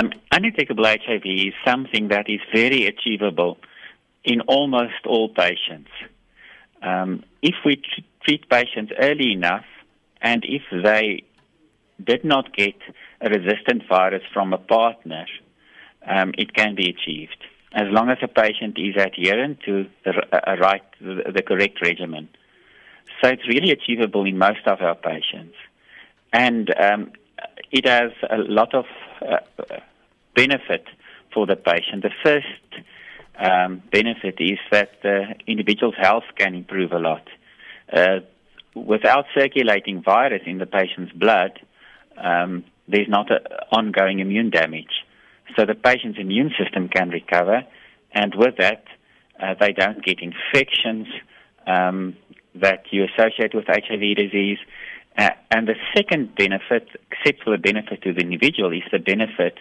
Um, undetectable HIV is something that is very achievable in almost all patients. Um, if we tr- treat patients early enough, and if they did not get a resistant virus from a partner, um, it can be achieved as long as a patient is adherent to the uh, right the, the correct regimen. So it's really achievable in most of our patients, and um, it has a lot of uh, benefit for the patient. The first um, benefit is that the individual's health can improve a lot. Uh, without circulating virus in the patient's blood, um, there's not an ongoing immune damage. So the patient's immune system can recover, and with that, uh, they don't get infections um, that you associate with HIV disease. Uh, and the second benefit, except for the benefit to the individual, is the benefit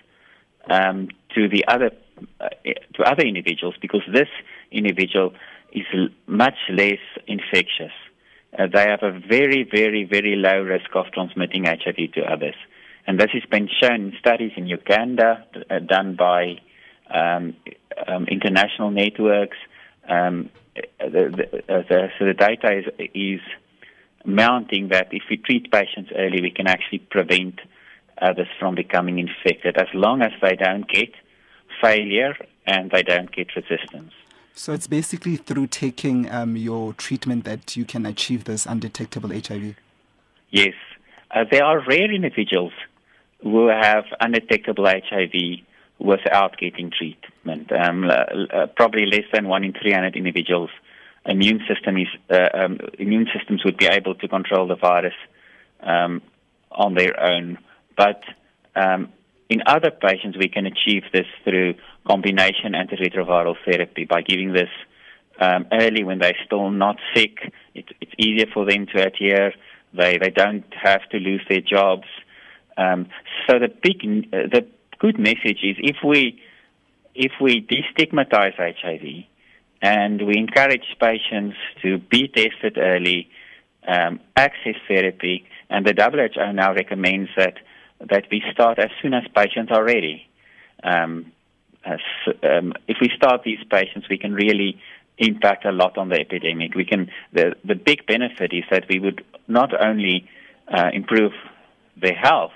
um, to the other uh, to other individuals because this individual is l- much less infectious. Uh, they have a very, very, very low risk of transmitting HIV to others. And this has been shown in studies in Uganda uh, done by um, um, international networks. Um, the, the, uh, the, so the data is, is mounting that if we treat patients early, we can actually prevent others from becoming infected as long as they don't get failure and they don't get resistance. So it's basically through taking um, your treatment that you can achieve this undetectable HIV? Yes. Uh, there are rare individuals who have undetectable HIV without getting treatment. Um, uh, probably less than one in 300 individuals. Immune system is uh, um, immune systems would be able to control the virus um, on their own, but um, in other patients we can achieve this through combination antiretroviral therapy by giving this um, early when they're still not sick. It, it's easier for them to adhere. They they don't have to lose their jobs. Um, so the big uh, the good message is if we if we destigmatize HIV and we encourage patients to be tested early, um, access therapy, and the WHO now recommends that that we start as soon as patients are ready. Um, as, um, if we start these patients, we can really impact a lot on the epidemic. We can the the big benefit is that we would not only uh, improve their health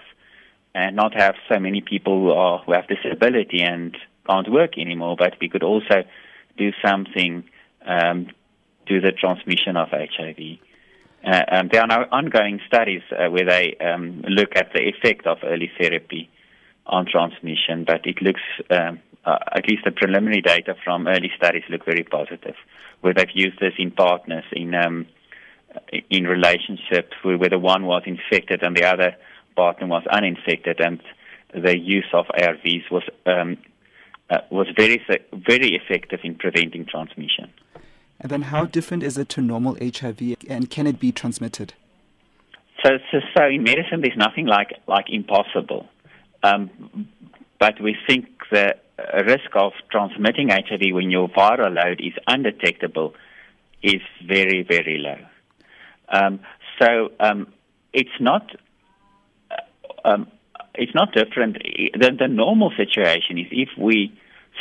and not have so many people who are who have disability and can't work anymore, but we could also do something um, to the transmission of HIV. Uh, um, there are now ongoing studies uh, where they um, look at the effect of early therapy on transmission, but it looks, um, uh, at least the preliminary data from early studies look very positive, where they've used this in partners, in um, in relationships where, where the one was infected and the other partner was uninfected, and the use of ARVs was um, uh, was very very effective in preventing transmission. And then, how different is it to normal HIV, and can it be transmitted? So, so, so in medicine, there's nothing like like impossible, um, but we think the risk of transmitting HIV when your viral load is undetectable is very very low. Um, so um, it's not um, it's not different. The, the normal situation is if we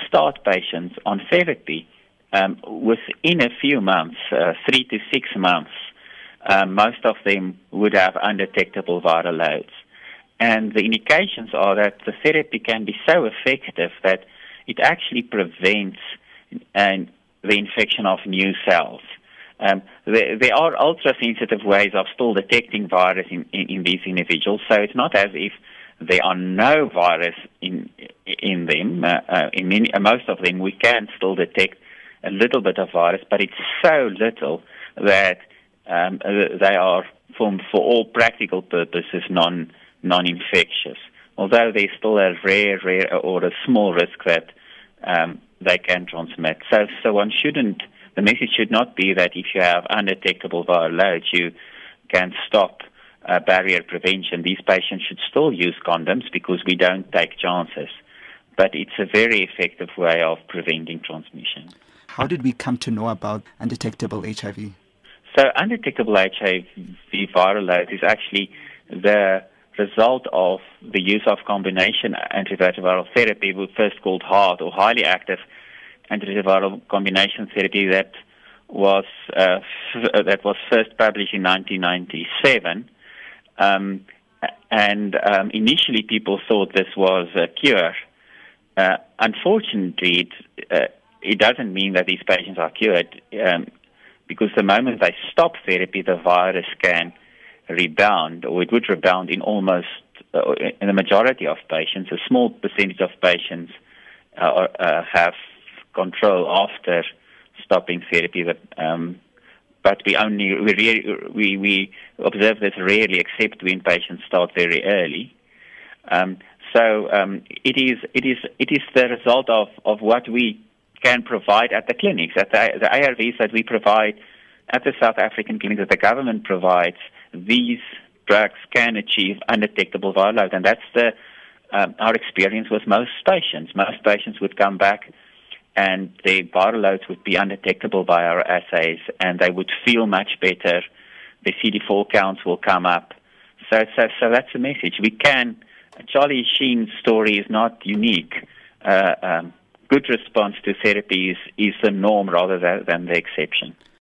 start patients on therapy um, within a few months, uh, three to six months, uh, most of them would have undetectable viral loads. And the indications are that the therapy can be so effective that it actually prevents uh, the infection of new cells. Um, there, there, are ultra sensitive ways of still detecting virus in, in, in, these individuals, so it's not as if there are no virus in in them. Uh, uh, in many, most of them, we can still detect a little bit of virus, but it's so little that um, uh, they are, for, for all practical purposes, non non-infectious. Although there's still a rare, rare or a small risk that um, they can transmit. So, so one shouldn't the message should not be that if you have undetectable viral loads, you can stop uh, barrier prevention. These patients should still use condoms because we don't take chances. But it's a very effective way of preventing transmission. How did we come to know about undetectable HIV? So, undetectable HIV viral load is actually the result of the use of combination antiretroviral therapy, first called HAART or highly active antiretroviral combination therapy that was uh, f- that was first published in 1997. Um, and um, initially, people thought this was a cure. Uh, unfortunately, it, uh, it doesn't mean that these patients are cured um, because the moment they stop therapy, the virus can rebound, or it would rebound in almost uh, in the majority of patients. A small percentage of patients uh, uh, have control after stopping therapy. That, um, but we only we, really, we we observe this rarely, except when patients start very early. Um, so um, it is it is it is the result of, of what we can provide at the clinics, at the, the ARVs that we provide at the South African clinics that the government provides. These drugs can achieve undetectable viral load, and that's the um, our experience with most patients. Most patients would come back and their viral loads would be undetectable by our assays, and they would feel much better. The CD4 counts will come up. So, so, so that's the message. We can. Charlie Sheen's story is not unique. Uh, um, good response to therapy is, is the norm rather than, than the exception.